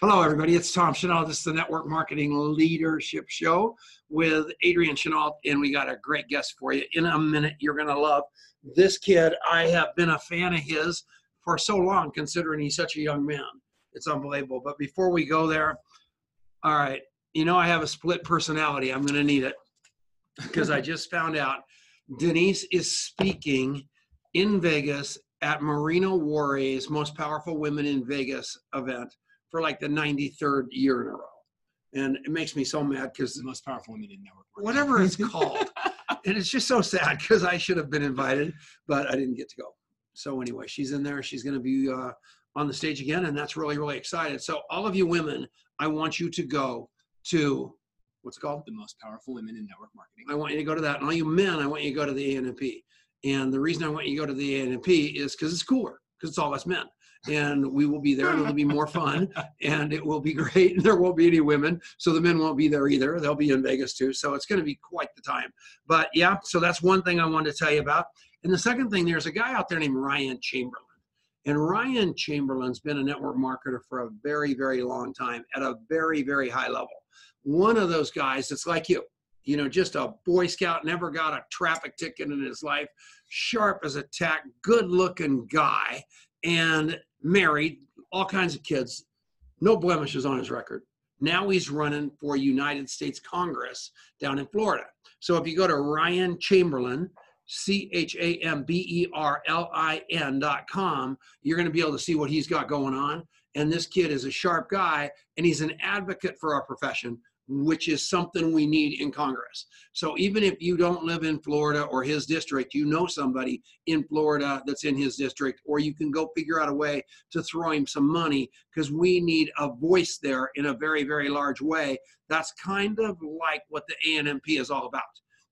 Hello, everybody. It's Tom Chenault. This is the Network Marketing Leadership Show with Adrian Chenault, and we got a great guest for you. In a minute, you're going to love this kid. I have been a fan of his for so long, considering he's such a young man. It's unbelievable. But before we go there, all right, you know, I have a split personality. I'm going to need it because I just found out Denise is speaking in Vegas at Marina Worre's Most Powerful Women in Vegas event for like the 93rd year in a row. And it makes me so mad because the most powerful women in network. Whatever it's called. and it's just so sad because I should have been invited, but I didn't get to go. So anyway, she's in there. She's going to be uh, on the stage again, and that's really, really excited. So all of you women, I want you to go to what's it called? The most powerful women in network marketing. I want you to go to that. And all you men, I want you to go to the ANMP. And the reason I want you to go to the ANMP is because it's cooler, because it's all us men and we will be there and it'll be more fun and it will be great and there won't be any women so the men won't be there either they'll be in vegas too so it's going to be quite the time. But yeah so that's one thing i wanted to tell you about and the second thing there's a guy out there named ryan chamberlin and ryan chamberlin's been a network marketer for a very very long time at a very very high level. One of those guys that's like you you know, just a Boy Scout, never got a traffic ticket in his life, sharp as a tack, good looking guy, and married, all kinds of kids, no blemishes on his record. Now he's running for United States Congress down in Florida. So if you go to Ryan Chamberlin, C H A M B E R L I N dot com, you're going to be able to see what he's got going on. And this kid is a sharp guy, and he's an advocate for our profession which is something we need in Congress. So even if you don't live in Florida or his district, you know somebody in Florida that's in his district, or you can go figure out a way to throw him some money because we need a voice there in a very, very large way. That's kind of like what the ANMP is all about.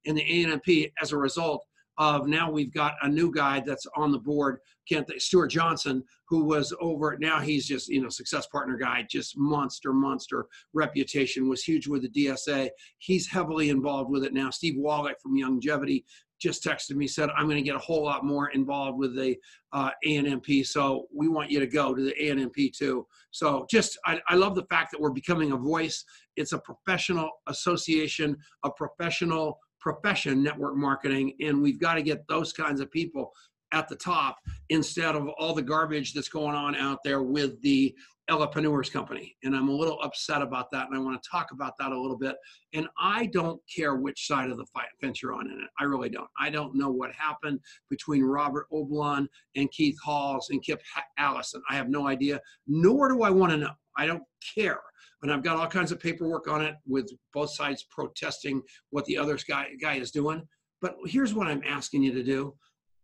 And the ANMP, as a result, of now we've got a new guy that's on the board, Kent Stuart Johnson, who was over. Now he's just you know success partner guy, just monster, monster reputation. Was huge with the DSA. He's heavily involved with it now. Steve Wallach from Youngevity just texted me said I'm going to get a whole lot more involved with the uh, ANMP. So we want you to go to the ANMP too. So just I, I love the fact that we're becoming a voice. It's a professional association, a professional profession, network marketing, and we've got to get those kinds of people at the top instead of all the garbage that's going on out there with the Elepreneurs company. And I'm a little upset about that, and I want to talk about that a little bit. And I don't care which side of the fence you're on in it. I really don't. I don't know what happened between Robert Oblon and Keith Halls and Kip Allison. I have no idea, nor do I want to know. I don't care and I've got all kinds of paperwork on it with both sides protesting what the other guy, guy is doing. But here's what I'm asking you to do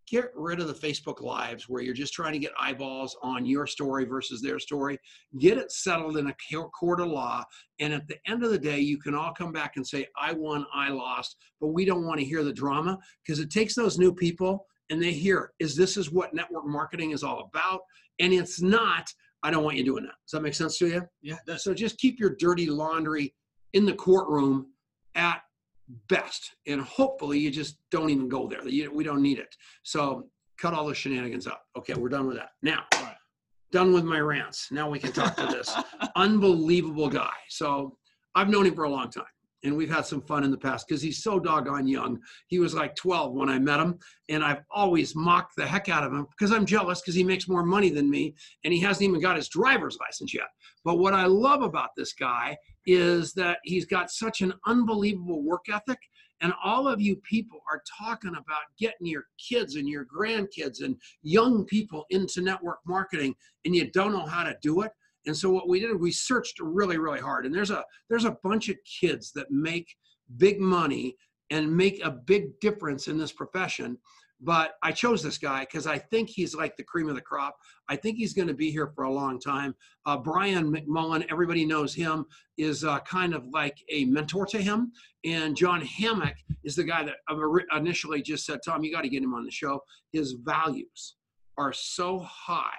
get rid of the Facebook Lives where you're just trying to get eyeballs on your story versus their story. Get it settled in a court of law. And at the end of the day, you can all come back and say, I won, I lost. But we don't want to hear the drama because it takes those new people and they hear, is this is what network marketing is all about? And it's not I don't want you doing that. Does that make sense to you? Yeah. So just keep your dirty laundry in the courtroom at best, and hopefully you just don't even go there. We don't need it. So cut all the shenanigans up. Okay, we're done with that. Now, right. done with my rants. Now we can talk to this unbelievable guy. So I've known him for a long time and we've had some fun in the past because he's so doggone young. He was like 12 when I met him, and I've always mocked the heck out of him because I'm jealous because he makes more money than me and he hasn't even got his driver's license yet. But what I love about this guy is that he's got such an unbelievable work ethic. And all of you people are talking about getting your kids and your grandkids and young people into network marketing, and you don't know how to do it. And so what we did, we searched really, really hard. And there's a there's a bunch of kids that make big money and make a big difference in this profession. But I chose this guy because I think he's like the cream of the crop. I think he's going to be here for a long time. Uh, Brian McMullen, everybody knows him, is uh, kind of like a mentor to him. And John Hammock is the guy that initially just said, Tom, you got to get him on the show. His values are so high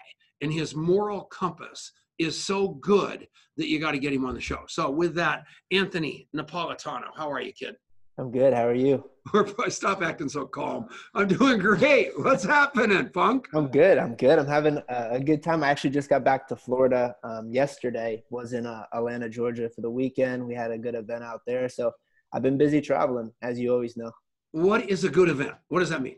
and his moral compass is so good that you got to get him on the show. So with that, Anthony Napolitano, how are you, kid? I'm good. How are you? Stop acting so calm. I'm doing great. What's happening, Funk? I'm good. I'm good. I'm having a, a good time. I actually just got back to Florida um, yesterday. Was in uh, Atlanta, Georgia for the weekend. We had a good event out there. So I've been busy traveling, as you always know. What is a good event? What does that mean?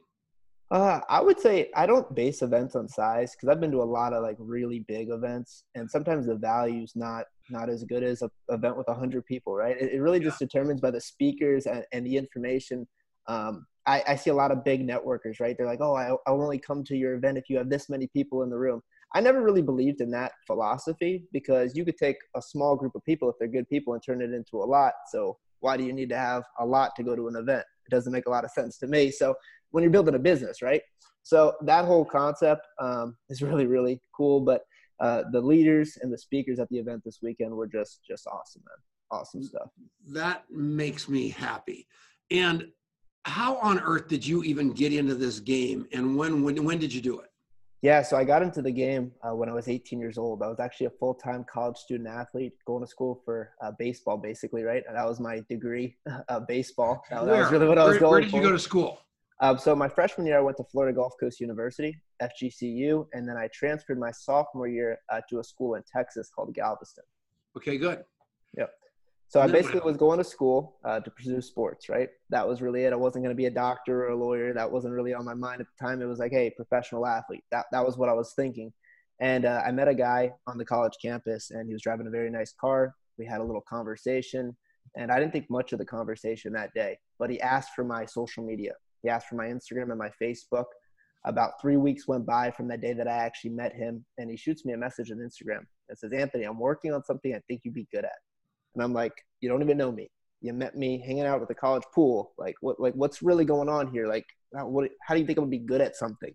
Uh, I would say I don't base events on size because I've been to a lot of like really big events, and sometimes the value's not not as good as an event with hundred people, right? It, it really yeah. just determines by the speakers and, and the information. Um, I, I, see a lot of big networkers, right? They're like, "Oh, I, I'll only come to your event if you have this many people in the room." I never really believed in that philosophy because you could take a small group of people if they're good people and turn it into a lot. So why do you need to have a lot to go to an event? It doesn't make a lot of sense to me. So when you're building a business, right? So that whole concept um, is really really cool. But uh, the leaders and the speakers at the event this weekend were just just awesome, man. Awesome stuff. That makes me happy. And how on earth did you even get into this game? And when when when did you do it? Yeah, so I got into the game uh, when I was 18 years old. I was actually a full time college student athlete, going to school for uh, baseball, basically, right? And that was my degree, uh, baseball. That, that, was really what I was where, going for. Where did for. you go to school? Um, so my freshman year, I went to Florida Gulf Coast University, FGCU, and then I transferred my sophomore year uh, to a school in Texas called Galveston. Okay, good. Yep. So I basically was going to school uh, to pursue sports, right? That was really it. I wasn't going to be a doctor or a lawyer. That wasn't really on my mind at the time. It was like, hey, professional athlete. That that was what I was thinking. And uh, I met a guy on the college campus, and he was driving a very nice car. We had a little conversation, and I didn't think much of the conversation that day. But he asked for my social media. He asked for my Instagram and my Facebook. About three weeks went by from that day that I actually met him, and he shoots me a message on Instagram that says, Anthony, I'm working on something I think you'd be good at. And I'm like, you don't even know me. You met me hanging out at the college pool. Like, what, like, what's really going on here? Like, how, what, how do you think I'm gonna be good at something?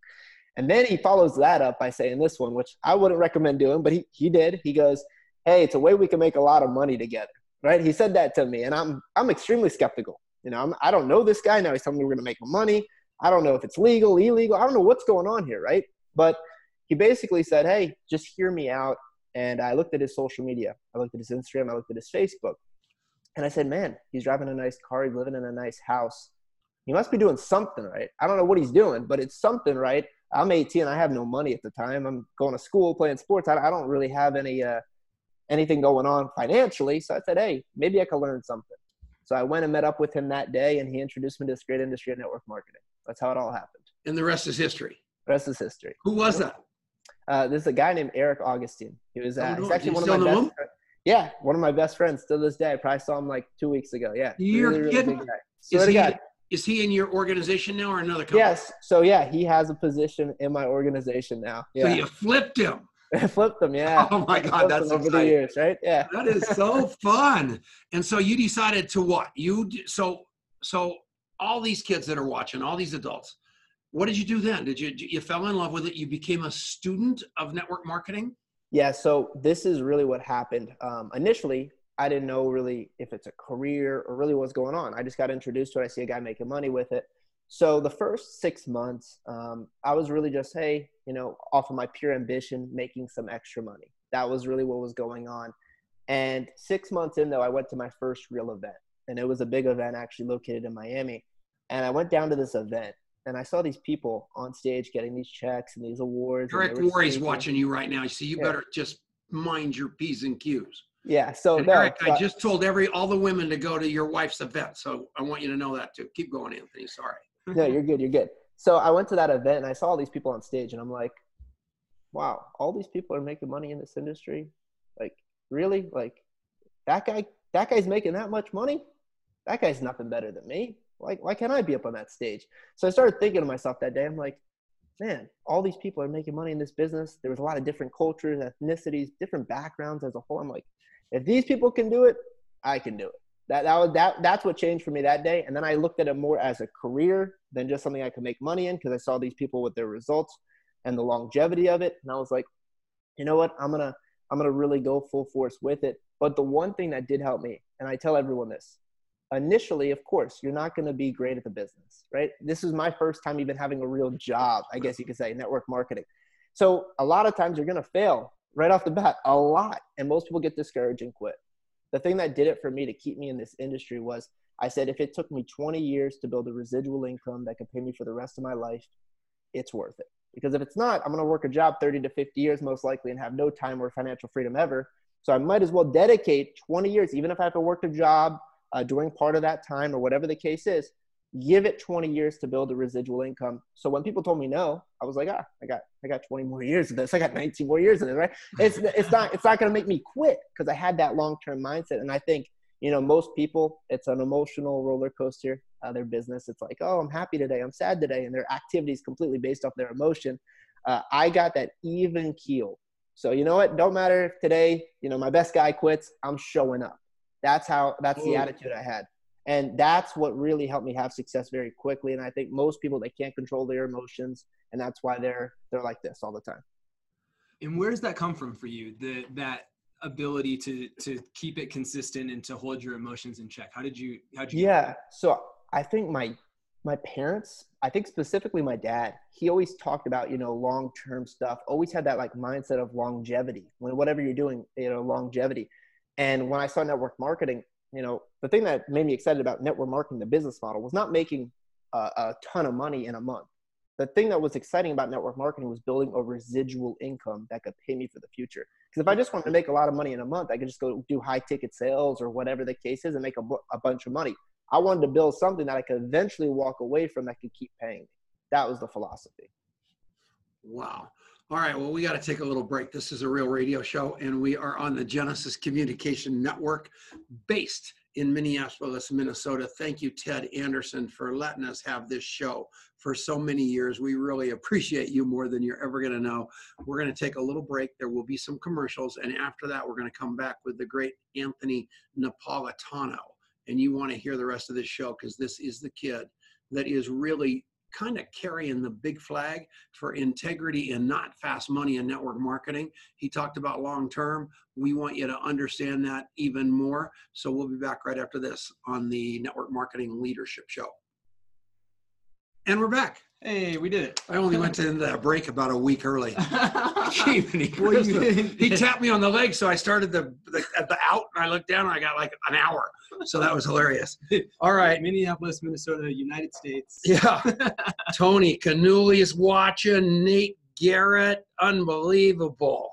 And then he follows that up by saying this one, which I wouldn't recommend doing, but he, he did. He goes, Hey, it's a way we can make a lot of money together. Right. He said that to me. And I'm, I'm extremely skeptical. You know, I'm, I do not know this guy now. He's telling me we're going to make money. I don't know if it's legal, illegal. I don't know what's going on here, right? But he basically said, "Hey, just hear me out." And I looked at his social media. I looked at his Instagram. I looked at his Facebook, and I said, "Man, he's driving a nice car. He's living in a nice house. He must be doing something right. I don't know what he's doing, but it's something right." I'm 18. I have no money at the time. I'm going to school, playing sports. I, I don't really have any uh, anything going on financially. So I said, "Hey, maybe I could learn something." So I went and met up with him that day, and he introduced me to this great industry of network marketing. That's how it all happened. And the rest is history. The rest is history. Who was that? Uh, this is a guy named Eric Augustine. He was uh, oh, no. actually one of my best. Friends. Yeah, one of my best friends still this day. I probably saw him like two weeks ago. Yeah, you're really, really kidding. Is he, is he in your organization now or another company? Yes. So yeah, he has a position in my organization now. Yeah. So you flipped him. I flipped them, yeah. Oh my God, that's over the years, right? Yeah. That is so fun. And so you decided to what? You so so all these kids that are watching, all these adults, what did you do then? Did you you fell in love with it? You became a student of network marketing? Yeah. So this is really what happened. Um, initially, I didn't know really if it's a career or really what's going on. I just got introduced to it. I see a guy making money with it. So the first six months, um, I was really just, hey, you know, off of my pure ambition, making some extra money. That was really what was going on. And six months in, though, I went to my first real event, and it was a big event actually located in Miami. And I went down to this event, and I saw these people on stage getting these checks and these awards. Eric Worre's watching you right now. So you yeah. better just mind your p's and q's. Yeah. So no, Eric, I just told every all the women to go to your wife's event. So I want you to know that too. Keep going, Anthony. Sorry no, you're good. You're good. So I went to that event and I saw all these people on stage, and I'm like, wow, all these people are making money in this industry. Like, really? Like, that guy, that guy's making that much money? That guy's nothing better than me. Like, why can't I be up on that stage? So I started thinking to myself that day, I'm like, man, all these people are making money in this business. There was a lot of different cultures, ethnicities, different backgrounds as a whole. I'm like, if these people can do it, I can do it that that was that that's what changed for me that day. And then i looked at it more as a career than just something i could make money in because i saw these people with their results and the longevity of it. And i was like you know what? I'm gonna i'm gonna really go full force with it. But the one thing that did help me and i tell everyone this initially of course you're not going to be great at the business right? This is my first time even having a real job i guess you could say network marketing. So a lot of times you're going to fail right off the bat a lot. And most people get discouraged and quit the thing that did it for me to keep me in this industry was I said, if it took me 20 years to build a residual income that could pay me for the rest of my life, it's worth it. Because if it's not, I'm going to work a job 30 to 50 years most likely and have no time or financial freedom ever. So I might as well dedicate 20 years, even if I have to work a job uh, during part of that time or whatever the case is, give it 20 years to build a residual income. So when people told me no, I was like, ah, I got, I got 20 more years of this. I got 19 more years of this, right? It's, it's not, it's not going to make me quit because I had that long-term mindset. And I think, you know, most people, it's an emotional roller coaster. Uh, their business, it's like, oh, I'm happy today, I'm sad today, and their activity is completely based off their emotion. Uh, I got that even keel. So you know what? Don't matter if today, you know, my best guy quits. I'm showing up. That's how. That's the attitude I had and that's what really helped me have success very quickly. And i think most people they can't control their emotions. And that's why they're they're like this all the time. And where does that come from for you the that ability to to keep it consistent and to hold your emotions in check? How did you how did you yeah. So i think my my parents i think specifically my dad he always talked about you know long term stuff always had that like mindset of longevity when whatever you're doing you know longevity. And when i saw network marketing you know, the thing that made me excited about network marketing, the business model, was not making a, a ton of money in a month. The thing that was exciting about network marketing was building a residual income that could pay me for the future. Because if I just wanted to make a lot of money in a month, I could just go do high ticket sales or whatever the case is and make a, a bunch of money. I wanted to build something that I could eventually walk away from that could keep paying me. That was the philosophy. Wow. All right, well, we got to take a little break. This is a real radio show, and we are on the Genesis Communication Network based in Minneapolis, Minnesota. Thank you, Ted Anderson, for letting us have this show for so many years. We really appreciate you more than you're ever going to know. We're going to take a little break. There will be some commercials, and after that, we're going to come back with the great Anthony Napolitano. And you want to hear the rest of this show because this is the kid that is really kind of carrying the big flag for integrity and not fast money in network marketing. He talked about long term. We want you to understand that even more. So we'll be back right after this on the Network Marketing Leadership Show. And we're back. Hey, we did it. I only went to the break about a week early. well, he tapped me on the leg, so I started the, the the out, and I looked down, and I got like an hour. So that was hilarious. All right, Minneapolis, Minnesota, United States. Yeah, Tony Canuli is watching. Nate Garrett, unbelievable.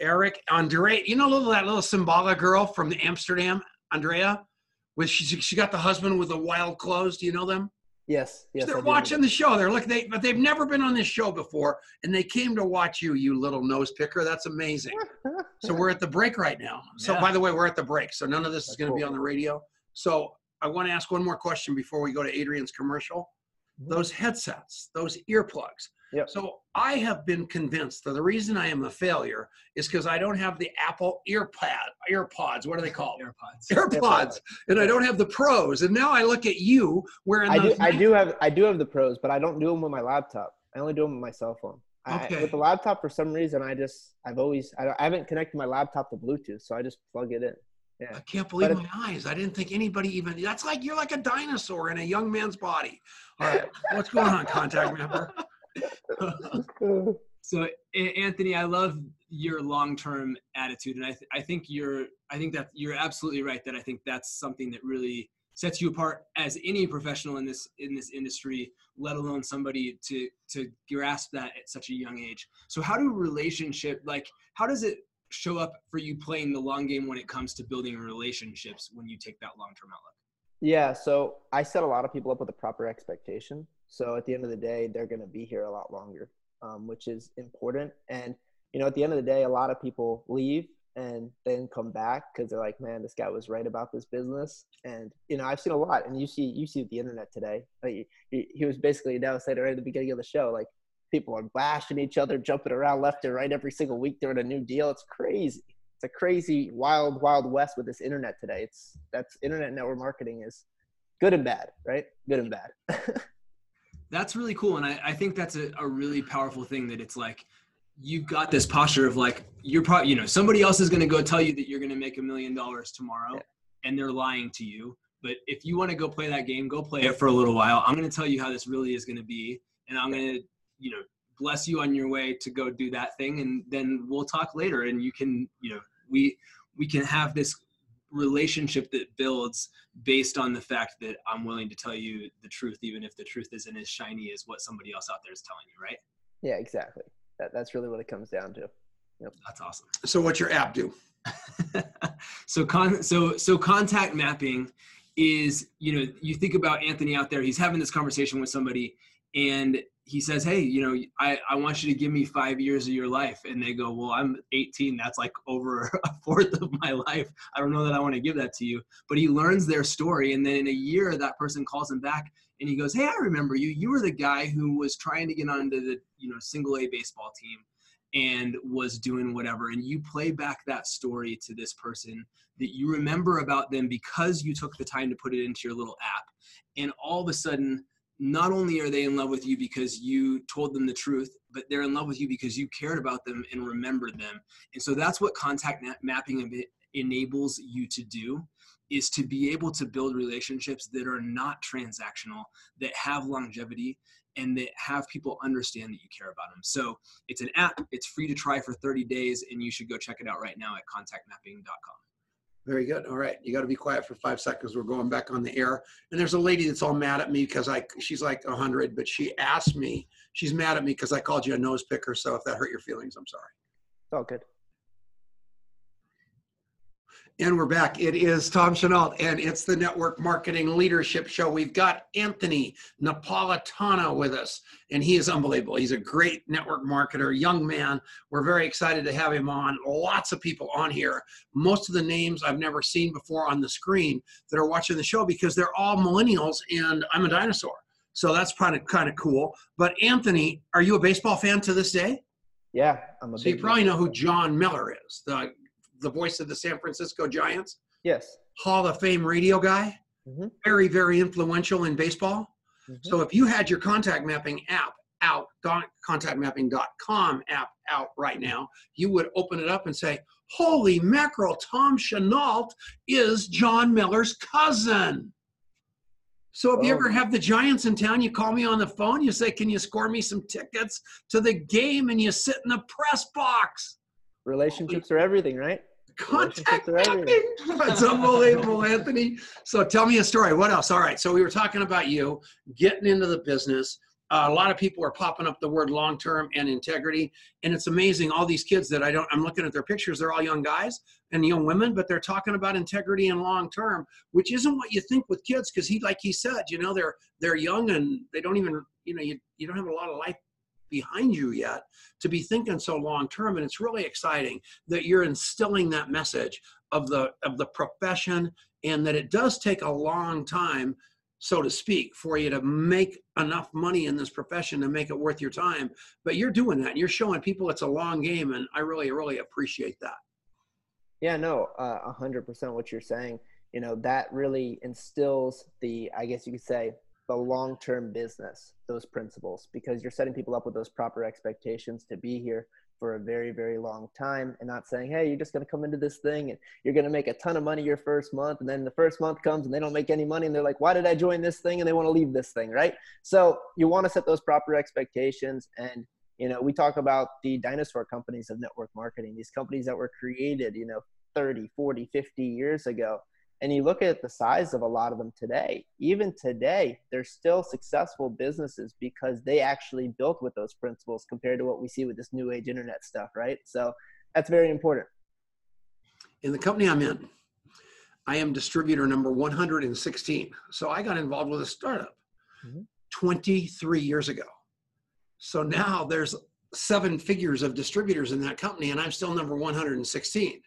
Eric Andre, you know little that little Symbolic girl from Amsterdam, Andrea, with she she got the husband with the wild clothes. Do you know them? Yes, yes. They're watching the show. They're looking, they, but they've never been on this show before, and they came to watch you, you little nose picker. That's amazing. so we're at the break right now. So Yeah. by the way, we're at the break. So none of this is going to be on the radio. So I want to ask one more question before we go to Adrian's commercial. Those headsets, those earplugs. Yep. So I have been convinced that the reason I am a failure is because I don't have the Apple EarPad, EarPods. What are they called? Earpods. AirPods, and I don't have the Pros. And now I look at you wearing I do. I do have I do have the pros, but I don't do them with my laptop. I only do them with my cell phone. I, Okay. with the laptop, for some reason, I just I've always I, I haven't connected my laptop to Bluetooth, so I just plug it in. I can't believe my eyes. I didn't think anybody even. That's like you're like a dinosaur in a young man's body. All right, what's going on, contact member? So Anthony, I love your long-term attitude, and I, th- I think you're I think that you're absolutely right. That I think that's something that really sets you apart as any professional in this in this industry, let alone somebody to to grasp that at such a young age. So how do relationship like how does it show up for you playing the long game when it comes to building relationships when you take that long-term outlook? Yeah, so I set a lot of people up with a proper expectation. So at the end of the day, they're going to be here a lot longer, um, which is important. And you know, at the end of the day, a lot of people leave and then come back because they're like, "Man, this guy was right about this business." And you know, I've seen a lot, and you see, you see the internet today. Like, he, he was basically devastated right at the beginning of the show. Like people are bashing each other, jumping around left and right every single week during a new deal. It's crazy it's a crazy wild wild west with this internet today it's that's internet network marketing is good and bad right good and bad That's really cool. And I, I think that's a, a really powerful thing that it's like you've got this posture of like you're probably you know somebody else is going to go tell you that you're going to make a million dollars tomorrow Yeah. and they're lying to you but if you want to go play that game go play it for a little while i'm going to tell you how this really is going to be and i'm going to you know bless you on your way to go do that thing and then we'll talk later and you can you know we we can have this relationship that builds based on the fact that I'm willing to tell you the truth, even if the truth isn't as shiny as what somebody else out there is telling you, right? Yeah, exactly. That, that's really what it comes down to. Yep. That's awesome. So what's your app do? so con so so contact mapping is you know you think about Anthony out there he's having this conversation with somebody and he says hey you know I, I want you to give me five years of your life. And they go well i'm 18 that's like over a fourth of my life. I don't know that i want to give that to you. But he learns their story and then in a year that person calls him back and he goes hey i remember you. You were the guy who was trying to get onto the you know single a baseball team and was doing whatever and you play back that story to this person that you remember about them because you took the time to put it into your little app and all of a sudden not only are they in love with you because you told them the truth but they're in love with you because you cared about them and remembered them and so that's what contact mapping enables you to do is to be able to build relationships that are not transactional that have longevity and that have people understand that you care about them. So it's an app. It's free to try for 30 days, and you should go check it out right now at contactmapping.com. Very good. All right, you got to be quiet for five seconds. We're going back on the air, and there's a lady that's all mad at me because I she's like hundred, but she asked me. She's mad at me because I called you a nose picker. So if that hurt your feelings, I'm sorry. It's all good. And we're back. It is Tom Chenault, and it's the Network Marketing Leadership Show. We've got Anthony Napolitano with us, and he is unbelievable. He's a great network marketer, young man. We're very excited to have him on. Lots of people on here. Most of the names I've never seen before on the screen that are watching the show because they're all millennials, and I'm a dinosaur. So that's kind of kind of cool. But Anthony, are you a baseball fan to this day? Yeah, I'm a. So you probably know who Jon Miller is, the the voice of the San Francisco Giants. Yes. Hall of Fame radio guy. Mm-hmm. Very, very influential in baseball. Mm-hmm. So if you had your contact mapping app out, contactmapping.com app out right now, you would open it up and say, Holy mackerel, Tom Chenault is Jon Miller's cousin. So if oh. you ever have the Giants in town, you call me on the phone, you say, Can you score me some tickets to the game? And you sit in the press box. Relationships are everything, right? Contact mapping. That's unbelievable, Anthony. So tell me a story. What else? All right. So we were talking about you getting into the business. Uh, a lot of people are popping up the word long term and integrity, and it's amazing. All these kids that I don't, I'm looking at their pictures. They're all young guys and young women, but they're talking about integrity and long term, which isn't what you think with kids. Because he, like he said, you know, they're they're young and they don't even, you know, you you don't have a lot of life behind you yet to be thinking so long term and it's really exciting that you're instilling that message of the of the profession and that it does take a long time so to speak for you to make enough money in this profession to make it worth your time. But you're doing that. And you're showing people it's a long game and i really really appreciate that. Yeah no uh, 100% what you're saying. You know that really instills the i guess you could say the long term business, those principles, because you're setting people up with those proper expectations to be here for a very, very long time and not saying, hey, you're just going to come into this thing and you're going to make a ton of money your first month. And then the first month comes and they don't make any money and they're like, why did I join this thing? And they want to leave this thing, right? So you want to set those proper expectations. And, you know, we talk about the dinosaur companies of network marketing, these companies that were created, you know, 30, 40, 50 years ago and you look at the size of a lot of them today, even today, they're still successful businesses because they actually built with those principles compared to what we see with this new age internet stuff, right? So that's very important. In the company I'm in, I am distributor number 116. So I got involved with a startup mm-hmm. 23 years ago. So now there's seven figures of distributors in that company, and I'm still number 116.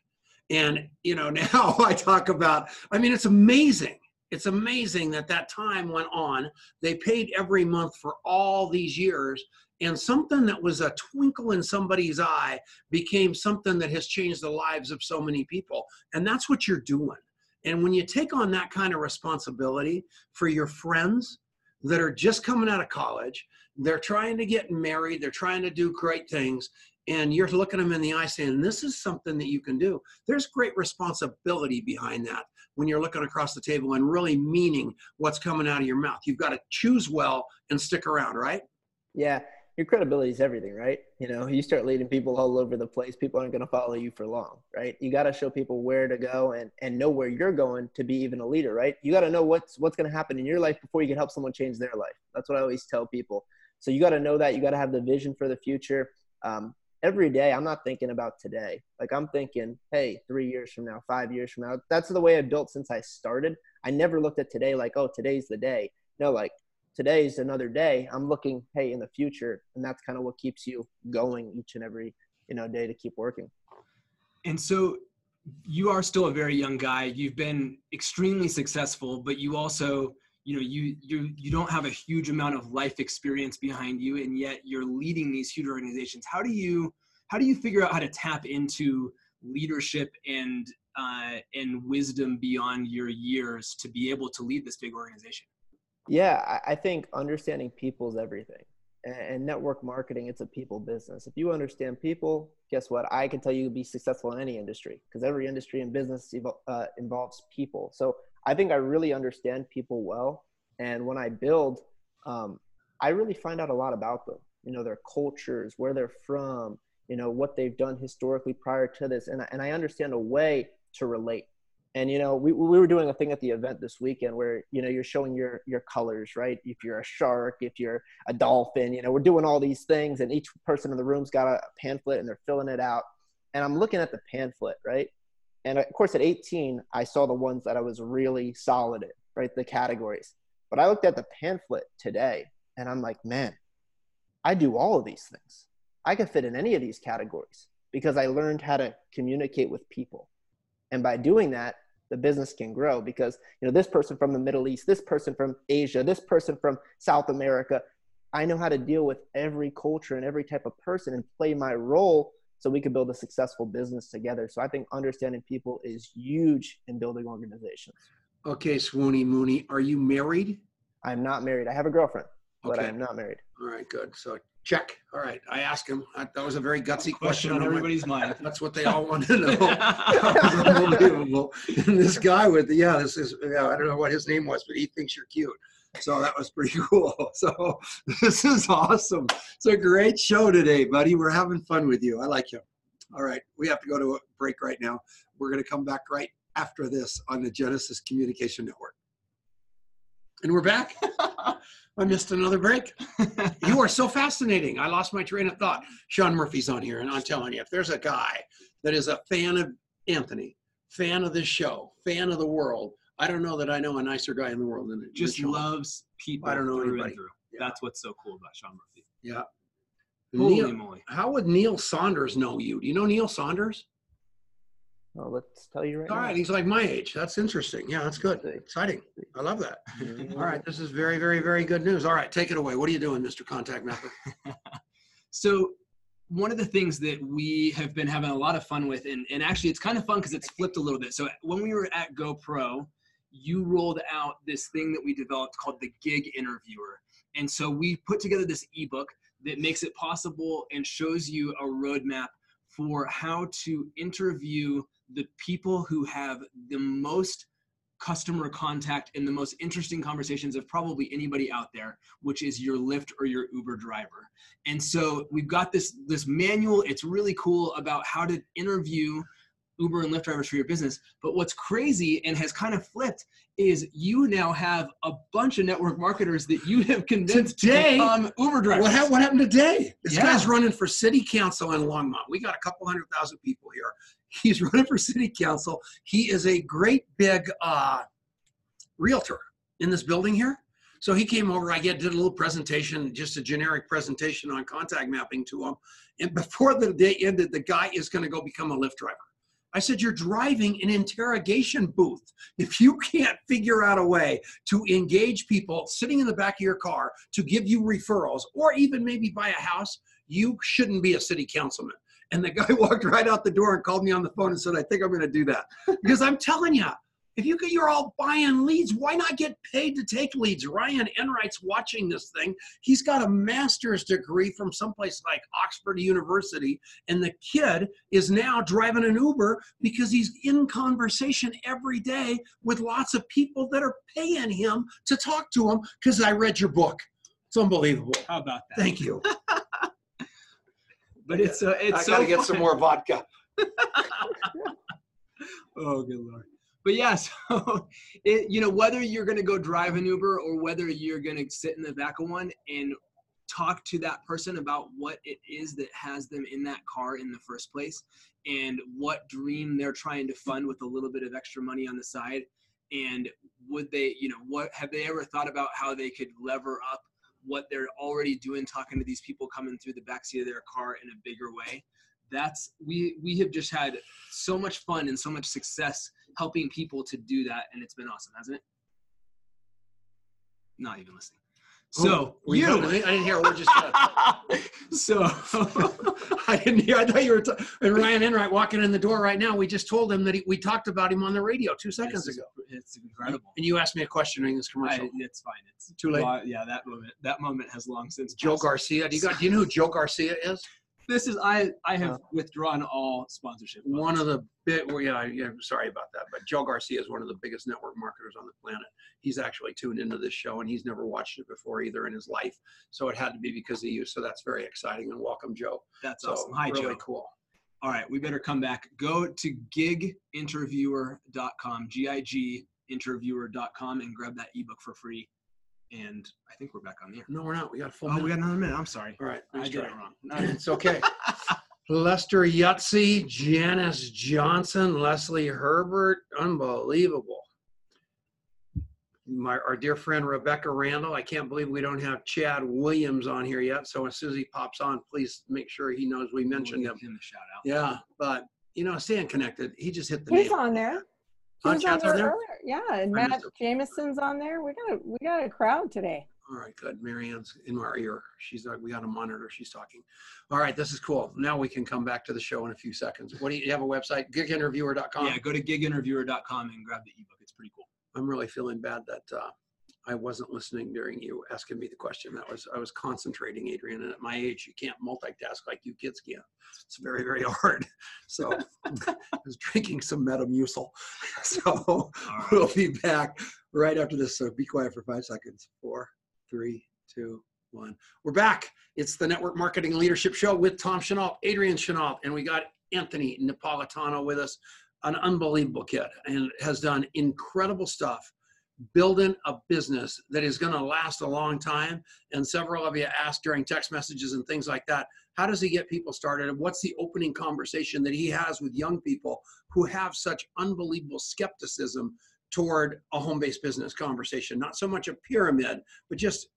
And, you know, now I talk about, I mean, it's amazing. It's amazing that that time went on. They paid every month for all these years. And something that was a twinkle in somebody's eye became something that has changed the lives of so many people. And that's what you're doing. And when you take on that kind of responsibility for your friends that are just coming out of college, they're trying to get married, they're trying to do great things, and you're looking them in the eye saying, This is something that you can do. There's great responsibility behind that when you're looking across the table and really meaning what's coming out of your mouth. You've got to choose well and stick around, right? Yeah. your credibility is everything, right? You know, you start leading people all over the place, people aren't going to follow you for long, right? You got to show people where to go and and know where you're going to be even a leader, right? You got to know what's what's going to happen in your life before you can help someone change their life. That's what I always tell people. So you got to know that you got to have the vision for the future. Um, every day, I'm not thinking about today. Like I'm thinking, hey, three years from now, five years from now. That's the way I've built since I started. I never looked at today like, oh, today's the day. No, like today's another day i'm looking hey in the future and that's kind of what keeps you going each and every you know day to keep working and so you are still a very young guy you've been extremely successful but you also you know you you you don't have a huge amount of life experience behind you and yet you're leading these huge organizations how do you how do you figure out how to tap into leadership and uh, and wisdom beyond your years to be able to lead this big organization yeah, I think understanding people is everything. And network marketing, it's a people business. If you understand people, guess what? I can tell you be successful in any industry because every industry and business uh, involves people. So I think I really understand people well. And when I build, um, I really find out a lot about them. You know, their cultures, where they're from, you know, what they've done historically prior to this. And, and I understand a way to relate and you know we, we were doing a thing at the event this weekend where you know you're showing your your colors right? If you're a shark if you're a dolphin you know we're doing all these things and each person in the room's got a pamphlet and they're filling it out. And i'm looking at the pamphlet right? And of course at 18 i saw the ones that i was really solid in right? The categories. But i looked at the pamphlet today and i'm like man i do all of these things. I can fit in any of these categories because i learned how to communicate with people. And by doing that the business can grow because you know this person from the middle east this person from asia this person from south america i know how to deal with every culture and every type of person and play my role so we can build a successful business together. So i think understanding people is huge in building organizations. Okay swoony mooney are you married? I'm not married. I have a girlfriend but i'm not married. All right good. So Check. All right. I asked him. I, that was a very gutsy question, question on everybody's mind. That's what they all want to know. unbelievable. And this guy with the, yeah, this is, yeah, I don't know what his name was, but he thinks you're cute. So that was pretty cool. So this is awesome. It's a great show today, buddy. We're having fun with you. I like you. All right. We have to go to a break right now. We're going to come back right after this on the Genesis Communication Network. And we're back. I missed another break. you are so fascinating. I lost my train of thought. Sean Murphy's on here, and I'm telling you, if there's a guy that is a fan of Anthony, fan of this show, fan of the world, I don't know that I know a nicer guy in the world than just Sean. loves people. I don't know anybody. Yeah. That's what's so cool about Sean Murphy. Yeah. Holy Neil, moly. How would Neil Saunders know you? Do you know Neil Saunders? Well, let's tell you right All now. right, he's like my age. That's interesting. Yeah, that's good. Exciting. I love that. Mm-hmm. All right, this is very, very, very good news. All right, take it away. What are you doing, Mr. Contact Mapper? so one of the things that we have been having a lot of fun with, and, and actually it's kind of fun because it's flipped a little bit. So when we were at GoPro, you rolled out this thing that we developed called the Gig Interviewer. And so we put together this ebook that makes it possible and shows you a roadmap for how to interview the people who have the most customer contact and the most interesting conversations of probably anybody out there which is your lyft or your uber driver and so we've got this this manual it's really cool about how to interview Uber and Lyft drivers for your business. But what's crazy and has kind of flipped is you now have a bunch of network marketers that you have convinced today, to become Uber drivers. What, ha- what happened today? This yeah. guy's running for city council in Longmont. We got a couple hundred thousand people here. He's running for city council. He is a great big uh, realtor in this building here. So he came over. I did a little presentation, just a generic presentation on contact mapping to him. And before the day ended, the guy is going to go become a Lyft driver. I said, You're driving an interrogation booth. If you can't figure out a way to engage people sitting in the back of your car to give you referrals or even maybe buy a house, you shouldn't be a city councilman. And the guy walked right out the door and called me on the phone and said, I think I'm going to do that. Because I'm telling you, if you you're all buying leads, why not get paid to take leads? Ryan Enright's watching this thing. He's got a master's degree from someplace like Oxford University, and the kid is now driving an Uber because he's in conversation every day with lots of people that are paying him to talk to him because I read your book. It's unbelievable. How about that? Thank you. but it's uh, it's I so gotta get fun. some more vodka. Oh, good lord. But yeah, so it, you know whether you're to go drive an Uber or whether you're to sit in the back of one and talk to that person about what it is that has them in that car in the first place and what dream they're trying to fund with a little bit of extra money on the side and would they you know what have they ever thought about how they could lever up what they're already doing talking to these people coming through the backseat of their car in a bigger way. That's we we have just had so much fun and so much success helping people to do that and it's been awesome hasn't it? Not even listening so Oh, were you? I didn't hear what just said. so I didn't hear. I thought you were. T- and Ryan Enright walking in the door right now. We just told him that he, we talked about him on the radio two seconds it's, ago. it's incredible And you asked me a question during this commercial. I, it's fine it's Too late. well, yeah that moment that moment has long since Joe passed. Garcia. Do you got? Do you know who Joe Garcia is? This is i i have Uh. withdrawn all sponsorship One of the big. Well, yeah, yeah. Sorry about that, but Joe Garcia is one of the biggest network marketers on the planet. He's actually tuned into this show, and he's never watched it before either in his life. So it had to be because of you. So that's very exciting. And welcome, Joe. that's So awesome hi really joe cool. All right, we better come back. Go to giginterviewer.com, G-I-G interviewer.com and grab that ebook for free. And I think we're back on the air. No, we're not. We got a full. Oh, we got another minute. I'm sorry. All right. I nice did try. it wrong. All right. It's okay. Lester Yutzi, Janice Johnson, Leslie Herbert, unbelievable. My our dear friend Rebecca Randall. I can't believe we don't have Chad Williams on here yet. So as soon as he pops on, please make sure he knows we mentioned We'll him. give him a shout out. Yeah, but you know, staying connected. He just hit the He's nail. on there. He was on Chad's on there there? earlier. Yeah, and I Matt missed Jameson's on there. We got a we got a crowd today. All right, good. Marianne's in our ear. She's like, we got a monitor. She's talking. All right, this is cool. Now we can come back to the show in a few seconds. What do you, you have a website? Giginterviewer.com. Yeah, go to giginterviewer.com and grab the ebook. It's pretty cool. I'm really feeling bad that uh, I wasn't listening during you asking me the question. That was I was concentrating, Adrian. And at my age, you can't multitask like you kids can. It's very very hard. So I was drinking some Metamucil. So right. we'll be back right after this. So be quiet for five seconds. Four, three, two, one. We're back. It's the Network Marketing Leadership Show with Tom Chenault, Adrian Chenault, and we got Anthony Napolitano with us, an unbelievable kid, and has done incredible stuff building a business that is going to last a long time. And several of you asked during text messages and things like that, how does he get people started? And what's the opening conversation that he has with young people who have such unbelievable skepticism toward a home-based business conversation? Not so much a pyramid, but just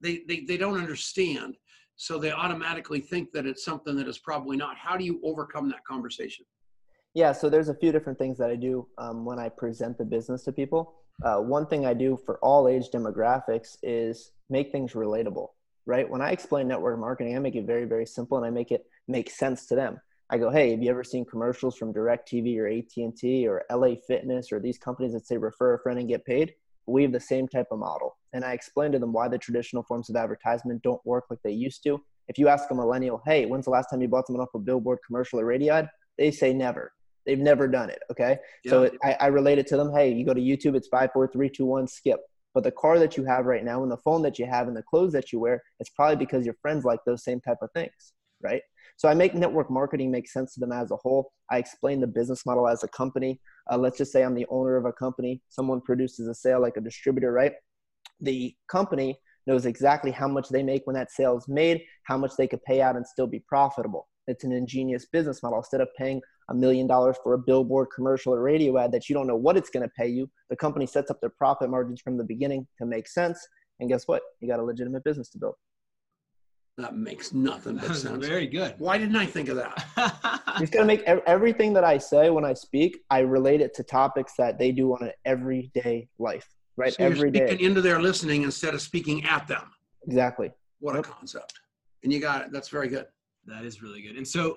they, they, they don't understand. So they automatically think that it's something that is probably not. How do you overcome that conversation? Yeah, so there's a few different things that I do um, when I present the business to people. Uh, one thing I do for all age demographics is make things relatable, right? When I explain network marketing, I make it very, very simple and I make it make sense to them. I go, hey, have you ever seen commercials from DirecTV or AT&T or LA Fitness or these companies that say refer a friend and get paid? We have the same type of model. And I explain to them why the traditional forms of advertisement don't work like they used to. If you ask a millennial, hey, when's the last time you bought someone off a billboard commercial or radio ad? They say never. They've never done it. Okay. So Yeah. it, I, I relate it to them. Hey, you go to YouTube, it's five, four, three, two, one, skip. But the car that you have right now and the phone that you have and the clothes that you wear, it's probably because your friends like those same type of things, right? So I make network marketing make sense to them as a whole. I explain the business model as a company. Uh, let's just say I'm the owner of a company. Someone produces a sale like a distributor, right? The company knows exactly how much they make when that sale is made, how much they could pay out and still be profitable. It's an ingenious business model. Instead of paying a million dollars for a billboard commercial or radio ad that you don't know what it's going to pay you, the company sets up their profit margins from the beginning to make sense. And guess what? You got a legitimate business to build. That makes nothing but sense. Very good. Why didn't I think of that? You going to make everything that I say when I speak, I relate it to topics that they do on an everyday life, right? So you're speaking day. into their listening instead of speaking at them. Exactly. What a concept. And you got it. That's very good. That is really good. And so, a-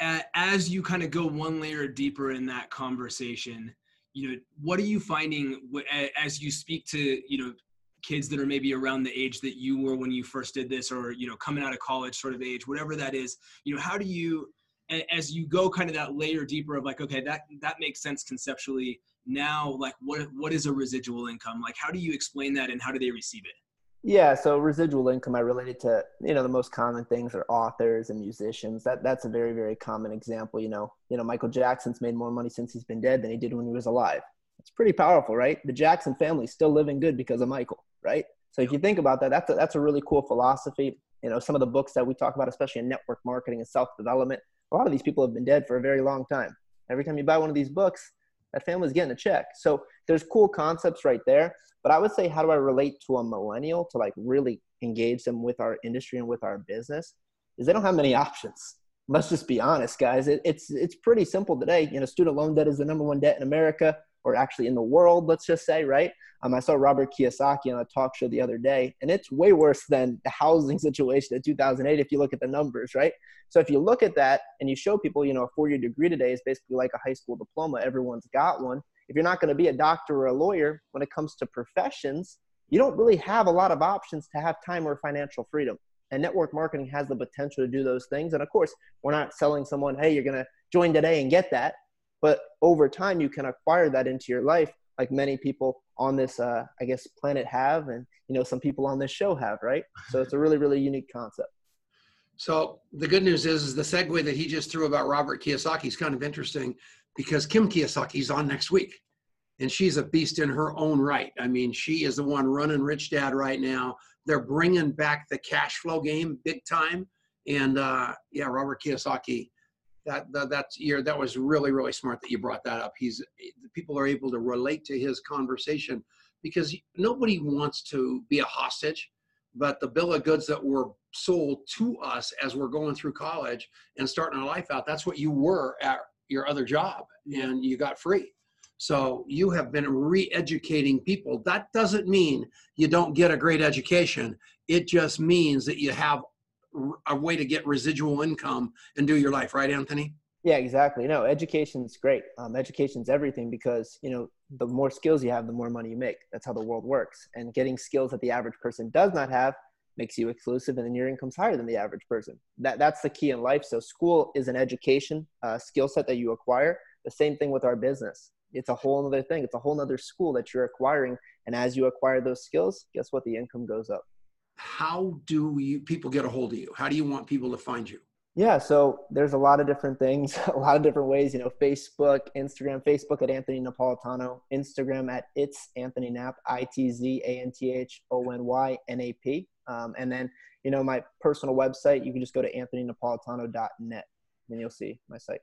as you kind of go one layer deeper in that conversation, you know, what are you finding as you speak to, you know, kids that are maybe around the age that you were when you first did this, or you know, coming out of college sort of age, whatever that is. You know, how do you, as you go kind of that layer deeper of like, okay, that that makes sense conceptually. Now, like, what what is a residual income? Like, how do you explain that, and how do they receive it? Yeah, so residual income I related to, you know, the most common things are authors and musicians. That that's a very very common example, you know. You know, Michael Jackson's made more money since he's been dead than he did when he was alive. It's pretty powerful, right? The Jackson family's still living good because of Michael, right? So if you think about that, that's a, that's a really cool philosophy. You know, some of the books that we talk about, especially in network marketing and self-development, a lot of these people have been dead for a very long time. Every time you buy one of these books, that family's getting a check. So there's cool concepts right there. But I would say, how do I relate to a millennial to like really engage them with our industry and with our business? Is they don't have many options. Let's just be honest, guys. It, it's it's pretty simple today. You know, student loan debt is the number one debt in America, or actually in the world. Let's just say, right? Um, I saw Robert Kiyosaki on a talk show the other day, and it's way worse than the housing situation in 2008 if you look at the numbers, right? So if you look at that and you show people, you know, a four-year degree today is basically like a high school diploma. Everyone's got one if you're not going to be a doctor or a lawyer when it comes to professions, you don't really have a lot of options to have time or financial freedom. And network marketing has the potential to do those things. And of course, we're not selling someone, hey, you're going to join today and get that. But over time, you can acquire that into your life, like many people on this, uh, I guess, planet have, and you know, some people on this show have, right? So it's a really, really unique concept. So the good news is, is the segue that he just threw about Robert Kiyosaki is kind of interesting because Kim Kiyosaki's on next week. And she's a beast in her own right. I mean, she is the one running Rich Dad right now. They're bringing back the cash flow game big time. And uh, yeah, Robert Kiyosaki, that, that that's year that was really really smart that you brought that up. He's people are able to relate to his conversation because nobody wants to be a hostage but the bill of goods that were sold to us as we're going through college and starting our life out that's what you were at your other job and you got free. So you have been re-educating people. That doesn't mean you don't get a great education. It just means that you have a way to get residual income and do your life, right, Anthony? Yeah, exactly. No, education's great. Um, education's everything because you know the more skills you have, the more money you make. That's how the world works. And getting skills that the average person does not have makes you exclusive and then your income's higher than the average person. That that's the key in life. So school is an education uh, skill set that you acquire. The same thing with our business. It's a whole other thing. It's a whole other school that you're acquiring and as you acquire those skills guess what? The income goes up. How do you people get a hold of you? How do you want people to find you? Yeah so there's a lot of different things a lot of different ways you know facebook instagram facebook at anthony napolitano instagram at it's anthony knapp i-t-z-a-n-t-h-o-n-y-n-a-p um, and then, you know, my personal website, you can just go to anthonynapolitano.net and you'll see my site.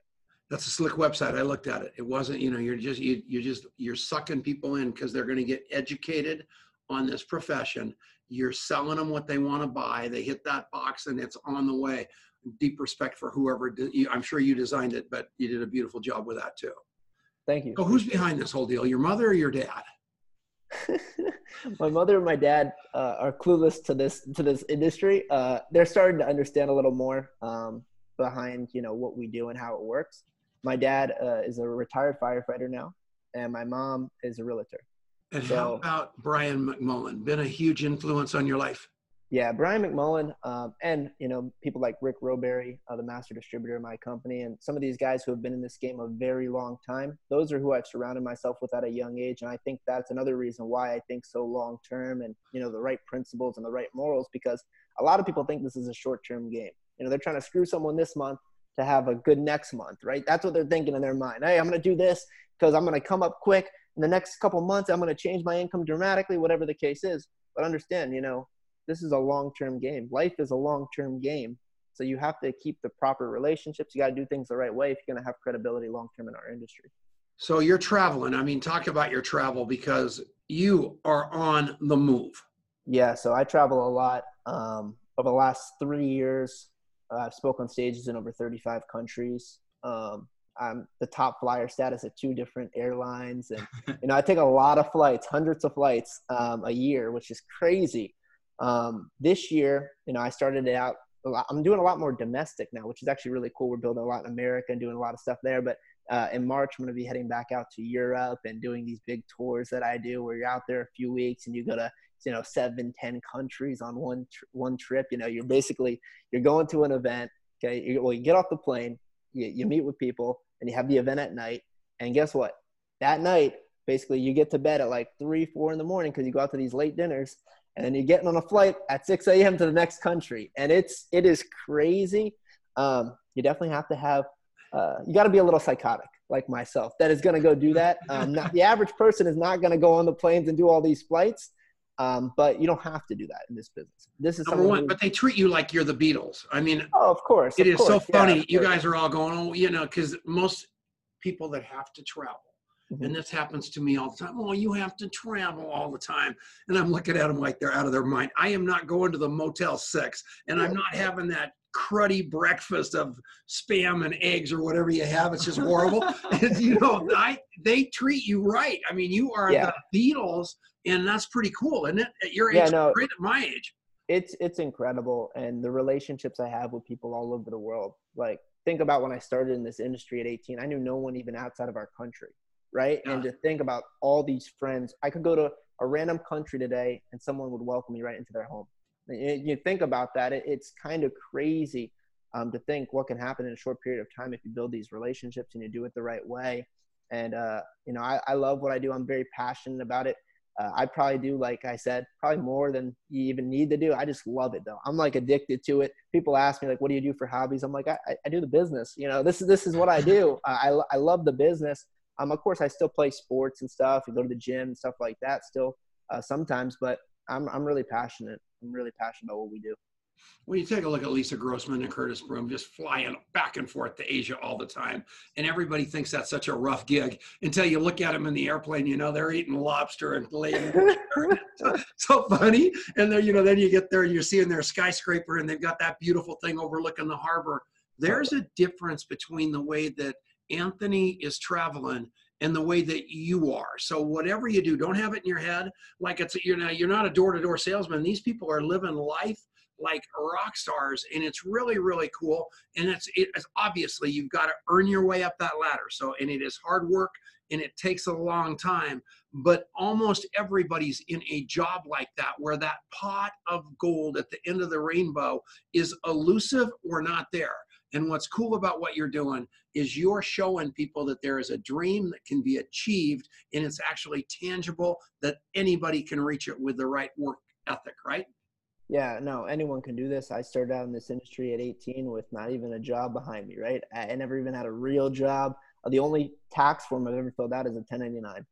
That's a slick website. I looked at it. It wasn't, you know, you're just, you, you're just, you're sucking people in because they're going to get educated on this profession. You're selling them what they want to buy. They hit that box and it's on the way. Deep respect for whoever did, I'm sure you designed it, but you did a beautiful job with that too. Thank you. So who's behind this whole deal? Your mother or your dad? my mother and my dad uh, are clueless to this to this industry. Uh, they're starting to understand a little more um, behind you know what we do and how it works. My dad uh, is a retired firefighter now, and my mom is a realtor. And so, how about Brian McMullen? Been a huge influence on your life? Yeah, Brian McMullen, um, and you know people like Rick Roberry, uh, the master distributor of my company, and some of these guys who have been in this game a very long time. Those are who I've surrounded myself with at a young age, and I think that's another reason why I think so long term and you know the right principles and the right morals. Because a lot of people think this is a short term game. You know, they're trying to screw someone this month to have a good next month, right? That's what they're thinking in their mind. Hey, I'm going to do this because I'm going to come up quick. In the next couple months, I'm going to change my income dramatically, whatever the case is. But understand, you know, this is a long-term game. Life is a long-term game. So you have to keep the proper relationships. You got to do things the right way if you're going to have credibility long-term in our industry. So you're traveling. I mean, talk about your travel because you are on the move. Yeah. So I travel a lot. Um, over the last three years, uh, I've spoken on stages in over 35 countries. Um, I'm the top flyer status at two different airlines, and you know I take a lot of flights, hundreds of flights um, a year, which is crazy. Um, this year, you know, I started it out. I'm doing a lot more domestic now, which is actually really cool. We're building a lot in America and doing a lot of stuff there. But uh, in March, I'm going to be heading back out to Europe and doing these big tours that I do, where you're out there a few weeks and you go to you know seven, ten countries on one tr- one trip. You know, you're basically you're going to an event. Okay, you, well, you get off the plane, you, you meet with people, and you have the event at night. And guess what? That night, basically, you get to bed at like three, four in the morning because you go out to these late dinners and then you're getting on a flight at 6 a.m. to the next country, and it's it is crazy. Um, you definitely have to have uh, you got to be a little psychotic like myself that is going to go do that. Um, not, the average person is not going to go on the planes and do all these flights. Um, but you don't have to do that in this business. This is number one. But they treat you like you're the Beatles. I mean, oh, of course, it of is course. so funny. Yeah, you guys are all going, oh, you know, because most people that have to travel, Mhm. and this happens to me all the time. Oh, you have to travel all the time, and I'm looking at them like they're out of their mind. I am not going to the Motel Six, and I'm not having that cruddy breakfast of spam and eggs or whatever you have. It's just horrible. and, you know, I they treat you right. I mean, you are Yeah. the Beatles, and that's pretty cool, it? At your age, Yeah, no. great at my age. it's it's incredible and the relationships i have with people all over the world like think about when i started in this industry at 18 i knew no one even outside of our country right and to think about all these friends i could go to a random country today and someone would welcome me right into their home you think about that it's kind of crazy um, to think what can happen in a short period of time if you build these relationships and you do it the right way and uh, you know I, I love what i do i'm very passionate about it uh, I probably do, like I said, probably more than you even need to do. I just love it though. I'm like addicted to it. People ask me like, "What do you do for hobbies?" I'm like, I, I do the business. You know, this is this is what I do. I, I love the business. Um, of course, I still play sports and stuff. and go to the gym and stuff like that still uh, sometimes, but I'm I'm really passionate. I'm really passionate about what we do. When you take a look at Lisa Grossman and Curtis Broom just flying back and forth to Asia all the time, and everybody thinks that's such a rough gig until you look at them in the airplane, you know, they're eating lobster and laying. so, so funny. And then, you know, then you get there and you're seeing their skyscraper and they've got that beautiful thing overlooking the harbor. There's a difference between the way that Anthony is traveling in the way that you are. So whatever you do, don't have it in your head like it's you're not you're not a door-to-door salesman. These people are living life like rock stars and it's really really cool and it's it's obviously you've got to earn your way up that ladder so and it is hard work and it takes a long time but almost everybody's in a job like that where that pot of gold at the end of the rainbow is elusive or not there and what's cool about what you're doing is you're showing people that there is a dream that can be achieved and it's actually tangible that anybody can reach it with the right work ethic right Yeah, no, anyone can do this. I started out in this industry at 18 with not even a job behind me, right? I, never even had a real job. Uh, The only tax form I've ever filled out is a 1099.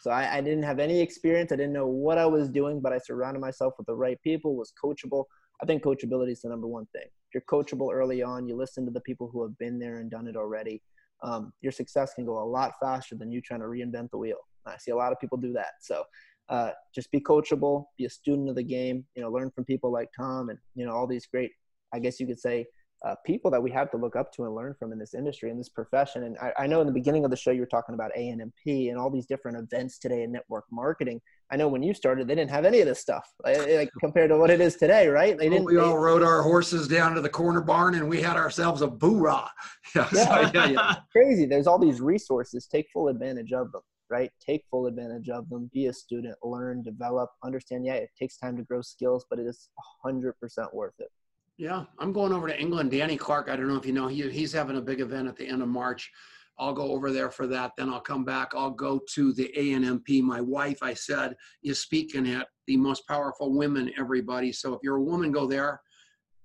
So I, I didn't have any experience. I didn't know what I was doing, but I surrounded myself with the right people, was coachable. I think coachability is the number one thing. You're coachable early on, you listen to the people who have been there and done it already. Um, your success can go a lot faster than you trying to reinvent the wheel. I see a lot of people do that. So uh, just be coachable, be a student of the game, you know, learn from people like Tom and, you know, all these great, I guess you could say, uh, people that we have to look up to and learn from in this industry, in this profession. And I, I know in the beginning of the show, you were talking about ANMP and all these different events today in network marketing. I know when you started, they didn't have any of this stuff like, like compared to what it is today, right? They didn't. we all rode our horses down to the corner barn and we had ourselves a boo-rah. Yeah, so, Yeah. yeah, yeah. crazy. There's all these resources. Take full advantage of them, right? Take full advantage of them. Be a student, learn, develop, understand. Yeah, it takes time to grow skills, but it is 100% worth it. Yeah, I'm going over to England. Danny Clark, I don't know if you know, he, he's having a big event at the end of March. I'll go over there for that. Then I'll come back. I'll go to the ANMP. My wife, I said, is speaking at the most powerful women, everybody. So if you're a woman, go there.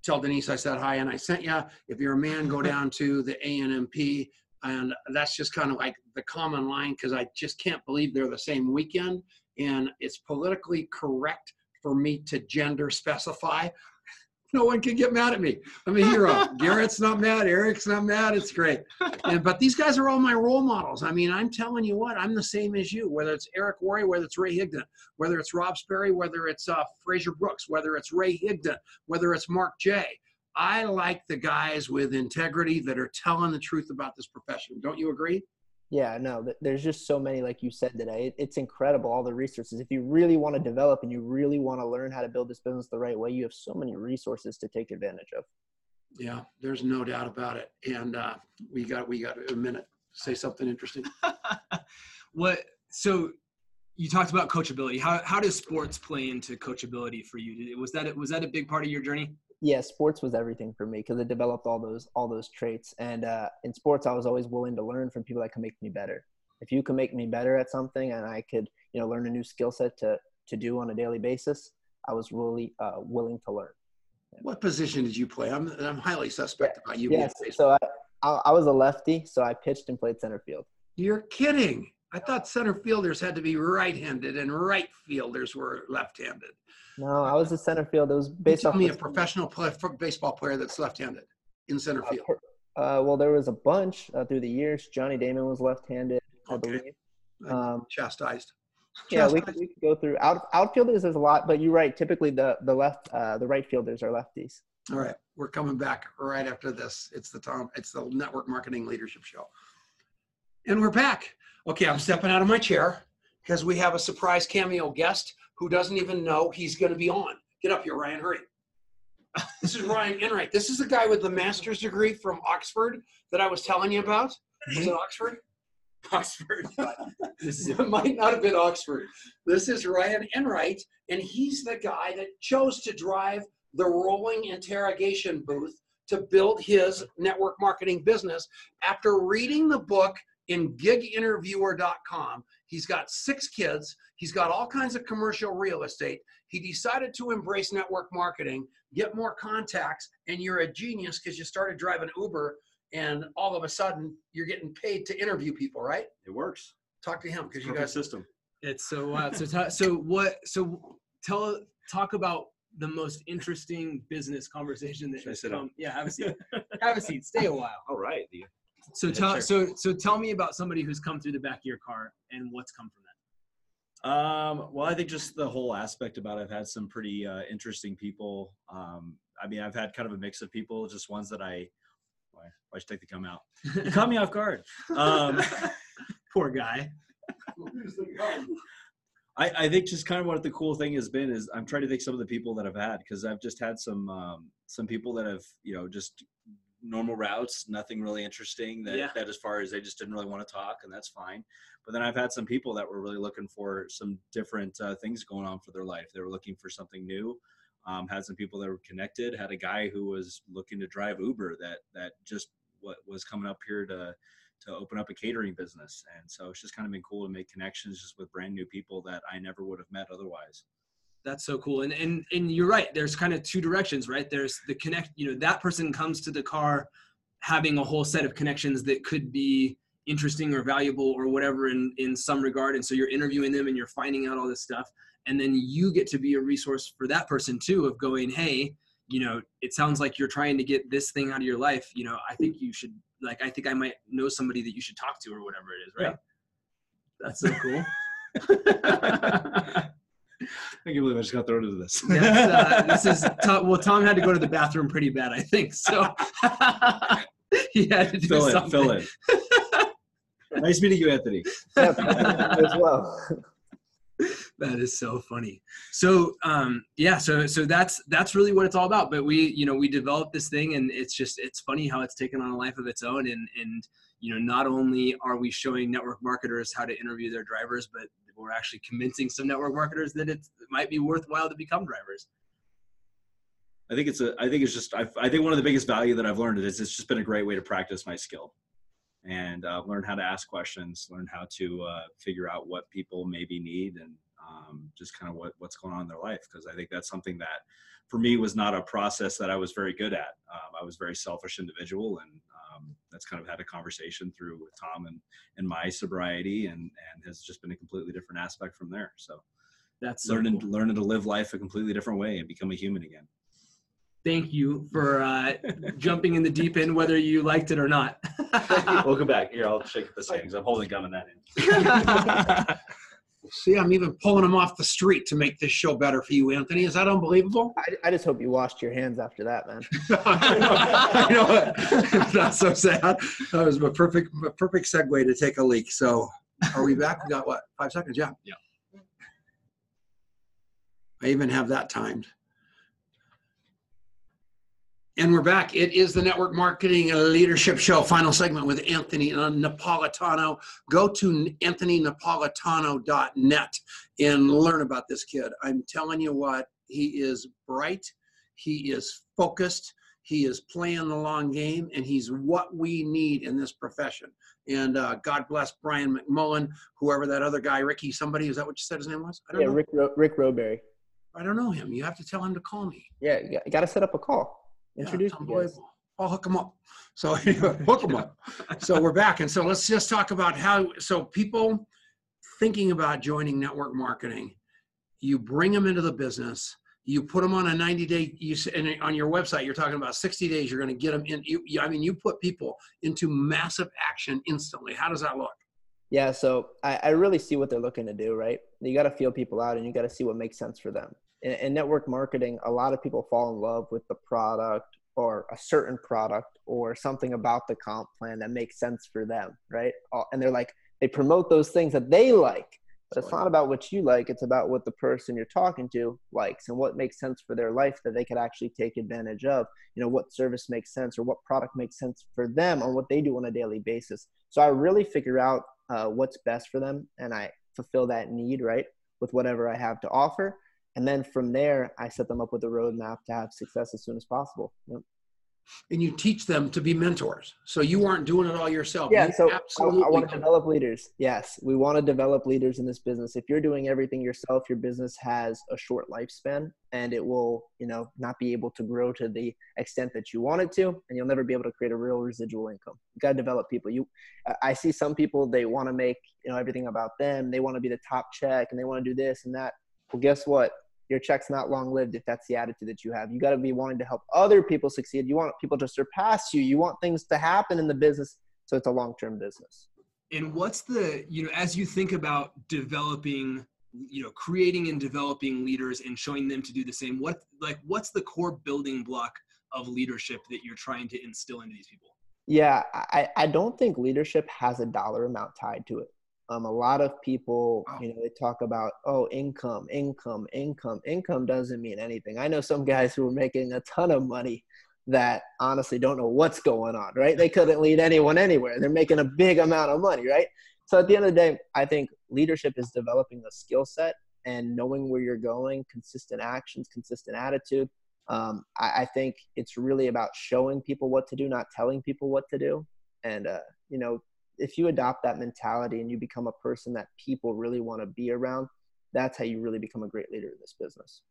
Tell Denise I said hi and I sent you. If you're a man, go down to the ANMP. And that's just kind of like the common line because I just can't believe they're the same weekend. And it's politically correct for me to gender specify no one can get mad at me. I'm a hero. Garrett's not mad. Eric's not mad. It's great. And but these guys are all my role models. I mean, I'm telling you what, I'm the same as you. Whether it's Eric Worre, whether it's Ray Higdon, whether it's Rob Sperry, whether it's uh, Frazer Brookes, whether it's Ray Higdon, whether it's Mark J. I like the guys with integrity that are telling the truth about this profession. Don't you agree? Yeah, no, th- there's just so many, like you said today. It, it's incredible, all the resources. If you really want to develop and you really want to learn how to build this business the right way, you have so many resources to take advantage of. Yeah, there's no doubt about it. And uh, we got we got a minute. Say something interesting. what so you talked about coachability how, how does sports play into coachability for you was that was that a big part of your journey yeah, sports was everything for me because it developed all those all those traits. And uh, in sports, I was always willing to learn from people that can make me better. If you can make me better at something, and I could, you know, learn a new skill set to to do on a daily basis, I was really uh, willing to learn. What position did you play? I'm I'm highly suspect about you. being Yes, so I, I, I was a lefty, so I pitched and played center field. You're kidding. I thought center fielders had to be right-handed and right fielders were left-handed. No, I was a center field. It was based off me a professional play, baseball player that's left-handed in center Uh, field. uh, well, there was a bunch uh, through the years. Johnny Damon was left-handed, I Okay. believe. Um, Chastised. yeah, we could, we could go through out, outfielders. There's a lot, but you're right. Typically, the the left, uh, the right fielders are lefties. All right, we're coming back right after this. It's the Tom, it's the Network Marketing Leadership Show. And we're back. Okay, I'm stepping out of my chair because we have a surprise cameo guest who doesn't even know he's going to be on. Get up here, Ryan, hurry. This is Ryan Enright. This is the guy with the master's degree from Oxford that I was telling you about. Was it Oxford? Oxford. This might not have been Oxford. This is Ryan Enright, and he's the guy that chose to drive the rolling interrogation booth to build his network marketing business after reading the book in giginterviewer.com. He's got six kids, he's got all kinds of commercial real estate. He decided to embrace network marketing, get more contacts, and you're a genius because you started driving Uber and all of a sudden you're getting paid to interview people, right? It works. Talk to him because you got guys system. It's so wild. So, ta- so what? So, tell talk about the most interesting business conversation that Should I has sit come. Yeah, have a seat. have a seat. Stay a while. All right. So, Yeah, tell sure. so so tell me about somebody who's come through the back of your car and what's come from that. Um, well, I think just the whole aspect about it, I've had some pretty uh, interesting people. Um, I mean, I've had kind of a mix of people, just ones that I, why, why should take the come out? You caught me off guard. Um, Poor guy. I, I think just kind of what the cool thing has been is I'm trying to think some of the people that I've had because I've just had some um, some people that have you know just normal routes, nothing really interesting. That Yeah. that as far as they just didn't really want to talk, and that's fine. But then I've had some people that were really looking for some different uh, things going on for their life. They were looking for something new. Um, had some people that were connected. Had a guy who was looking to drive Uber that that just what was coming up here to to open up a catering business. And so it's just kind of been cool to make connections just with brand new people that I never would have met otherwise. That's so cool. And and and you're right. There's kind of two directions, right? There's the connect. You know, that person comes to the car having a whole set of connections that could be interesting or valuable or whatever in in some regard. And so you're interviewing them and you're finding out all this stuff. And then you get to be a resource for that person too, of going, hey, you know, it sounds like you're trying to get this thing out of your life. You know, I think you should like. I think I might know somebody that you should talk to or whatever it is, right? That's so cool. I can't believe I just got thrown into this. That's, uh, this is Tom, well. Tom had to go to the bathroom pretty bad, I think. So he had to do fill in, something. fill in. nice meeting you, Anthony. Yeah, as well. That is so funny. So um, yeah, so so that's that's really what it's all about. But we, you know, we developed this thing, and it's just it's funny how it's taken on a life of its own. And and you know, not only are we showing network marketers how to interview their drivers, but we're actually convincing some network marketers that it might be worthwhile to become drivers. I think it's a. I think it's just. I, I think one of the biggest value that I've learned is it's just been a great way to practice my skill, and uh, learn how to ask questions, learn how to uh, figure out what people maybe need, and um, just kind of what what's going on in their life. Because I think that's something that, for me, was not a process that I was very good at. Um, I was a very selfish individual, and um, that's kind of had a conversation through with Tom and and my sobriety, and and has just been a completely different aspect from there. So That's so learning cool. learning to live life a completely different way and become a human again. Thank you for uh, jumping in the deep end, whether you liked it or not. Welcome back. Here, I'll shake the hand I'm holding gum in that end. See, I'm even pulling them off the street to make this show better for you, Anthony. Is that unbelievable? I, I just hope you washed your hands after that, man. I know what? That's so sad. That was a perfect, a perfect segue to take a leak. So, are we back? We got what? Five seconds? Yeah. Yeah. I even have that timed. And we're back. It is the Network Marketing Leadership Show, final segment with Anthony Napolitano. Go to anthonynapolitano.net and learn about this kid. I'm telling you what, he is bright, he is focused, he is playing the long game, and he's what we need in this profession. And uh, God bless Brian McMullen, whoever that other guy, Ricky, somebody, is that what you said his name was? I don't Yeah, know. Rick Ro- Rick Roberry. I don't know him. You have to tell him to call me. Yeah, you got to set up a call. Yeah, Introduce you guys. I'll hook them up. So hook them up. So we're back, and so let's just talk about how. So people thinking about joining network marketing, you bring them into the business. You put them on a 90 day. You and on your website, you're talking about 60 days. You're going to get them in. You- I mean, you put people into massive action instantly. How does that look? Yeah, so I, I really see what they're looking to do, right? You got to feel people out and you got to see what makes sense for them. In, in network marketing, a lot of people fall in love with the product or a certain product or something about the comp plan that makes sense for them, right? Uh, And they're like, they promote those things that they like. But it's not about what you like, it's about what the person you're talking to likes and what makes sense for their life that they could actually take advantage of. You know, what service makes sense or what product makes sense for them on what they do on a daily basis. So I really figure out uh, what's best for them and I fulfill that need, right, with whatever I have to offer. And then from there, I set them up with a roadmap to have success as soon as possible. Yep. And you teach them to be mentors. So you aren't doing it all yourself. Yeah, You so I, absolutely. I want to develop leaders. Yes, we want to develop leaders in this business. If you're doing everything yourself, your business has a short lifespan, and it will, you know, not be able to grow to the extent that you want it to, and you'll never be able to create a real residual income. You got to develop people. You, I- I see some people they want to make, you know, everything about them. They want to be the top check, and they want to do this and that. Well, guess what? Your check's not long lived if that's the attitude that you have. You got to be wanting to help other people succeed. You want people to surpass you. You want things to happen in the business so it's a long-term business. And what's the, you know, as you think about developing, you know, creating and developing leaders and showing them to do the same, what, like, what's the core building block of leadership that you're trying to instill into these people? Yeah, I, I don't think leadership has a dollar amount tied to it. Um, a lot of people, you know, they talk about, oh, income, income, income. Income doesn't mean anything. I know some guys who are making a ton of money that honestly don't know what's going on, right? They couldn't lead anyone anywhere. They're making a big amount of money, right? So at the end of the day, I think leadership is developing a skill set and knowing where you're going, consistent actions, consistent attitude. Um, I, I think it's really about showing people what to do, not telling people what to do. And, uh, you know, if you adopt that mentality and you become a person that people really want to be around, that's how you really become a great leader in this business.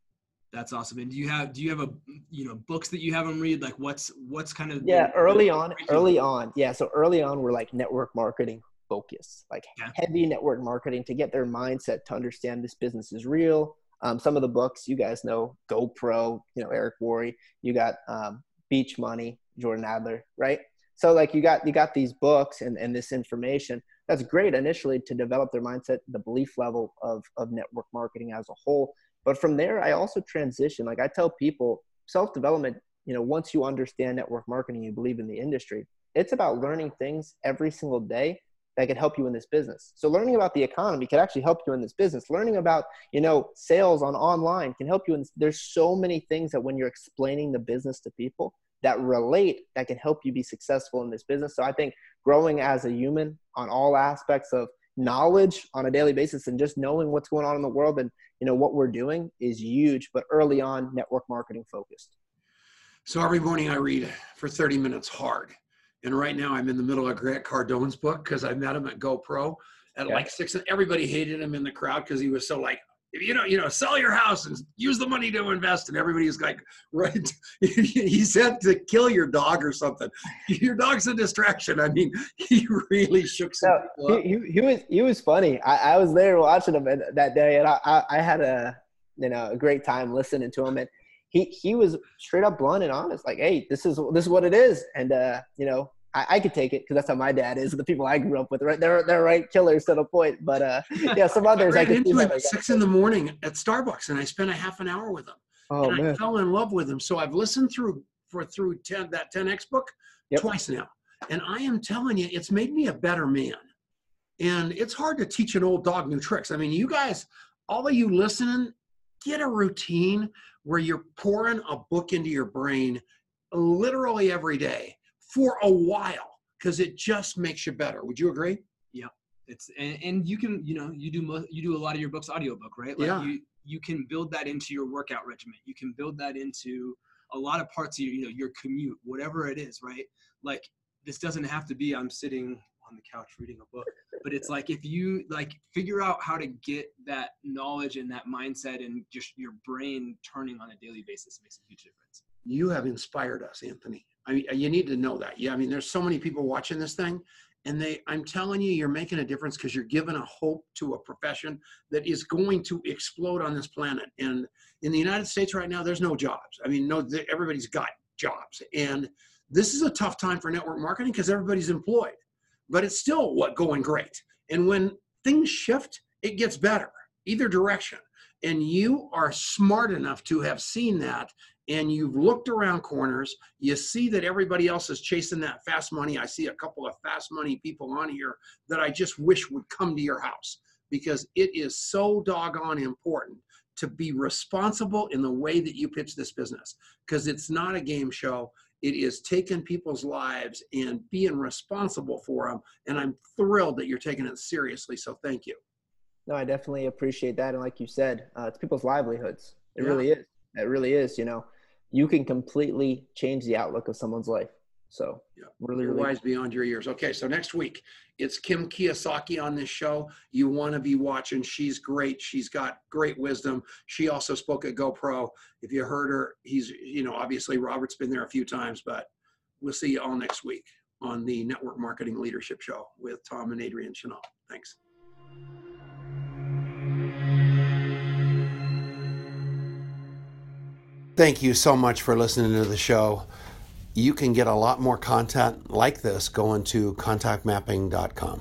That's awesome. And do you have, do you have a, you know, books that you have them read? Like what's, what's kind of, Yeah, the- early the on, early on. Yeah, so early on, we're like network marketing focus like Yeah. heavy network marketing to get their mindset to understand this business is real. Um, some of the books you guys know, GoPro, you know, Eric Worre, you got um, Beach Money, Jordan Adler, right? So like you got you got these books and, and this information. That's great initially to develop their mindset, the belief level of of network marketing as a whole. But from there, I also transition. Like I tell people, self development. You know, once you understand network marketing, you believe in the industry. It's about learning things every single day that could help you in this business. So learning about the economy could actually help you in this business. Learning about, you know, sales on online can help you in there's so many things that when you're explaining the business to people that relate that can help you be successful in this business. So I think growing as a human on all aspects of knowledge on a daily basis and just knowing what's going on in the world and you know what we're doing is huge, but early on network marketing focused. So every morning I read for 30 minutes hard. And right now I'm in the middle of Grant Cardone's book because I met him at GoPro at Yeah. like six. and Everybody hated him in the crowd because he was so like, you know, you know, sell your house and use the money to invest. And everybody's like, right. he said to kill your dog or something. Your dog's a distraction. I mean, he really shook some No, he, he, he was he was funny. I, I was there watching him that day, and I, I, I had a you know a great time listening to him. And he he was straight up blunt and honest, like, "Hey, this is this is what it is," and uh, you know. I, I could take it because that's how my dad is. The people I grew up with, right? They're they're right killers to the point. But uh, yeah, some others I, I could see him at six in the morning at Starbucks and I spent a half an hour with him. Oh and I man, fell in love with him. So I've listened through for through 10 that 10x book Yep. twice now. And I am telling you, it's made me a better man. And it's hard to teach an old dog new tricks. I mean, you guys, all of you listening, get a routine where you're pouring a book into your brain literally every day for a while because it just makes you better. Would you agree? Yeah. It's and, and you can you know you do mo- you do a lot of your books audiobook right like Yeah. you you can build that into your workout regimen you can build that into a lot of parts of your you know your commute whatever it is right like this doesn't have to be i'm sitting on the couch reading a book. But it's like if you like figure out how to get that knowledge and that mindset and just your brain turning on a daily basis makes a huge difference. You have inspired us, Anthony. I mean, you need to know that. Yeah, I mean, there's so many people watching this thing, and they i'm telling you you're making a difference because you're giving a hope to a profession that is going to explode on this planet. And in the united states right now there's no jobs. I mean no everybody's got jobs. And this is a tough time for network marketing because everybody's employed but it's still what going great. And when things shift it gets better either direction. And you are smart enough to have seen that and you've looked around corners, you see that everybody else is chasing that fast money. I see a couple of fast money people on here that I just wish would come to your house because it is so doggone important to be responsible in the way that you pitch this business because it's not a game show. It is taking people's lives and being responsible for them. And I'm thrilled that you're taking it seriously. So thank you. No, I definitely appreciate that. And like you said, uh, it's people's livelihoods. It yeah. really is. It really is. You know, you can completely change the outlook of someone's life. So yeah, really, really wise beyond your years. Okay, so next week it's Kim Kiyosaki on this show. You want to be watching. She's great. She's got great wisdom. She also spoke at GoPro. If you heard her, he's you know obviously Robert's been there a few times, but we'll see you all next week on the Network Marketing Leadership Show with Tom and Adrian Chanel. Thanks. Thank you so much for listening to the show. You can get a lot more content like this going to contactmapping.com.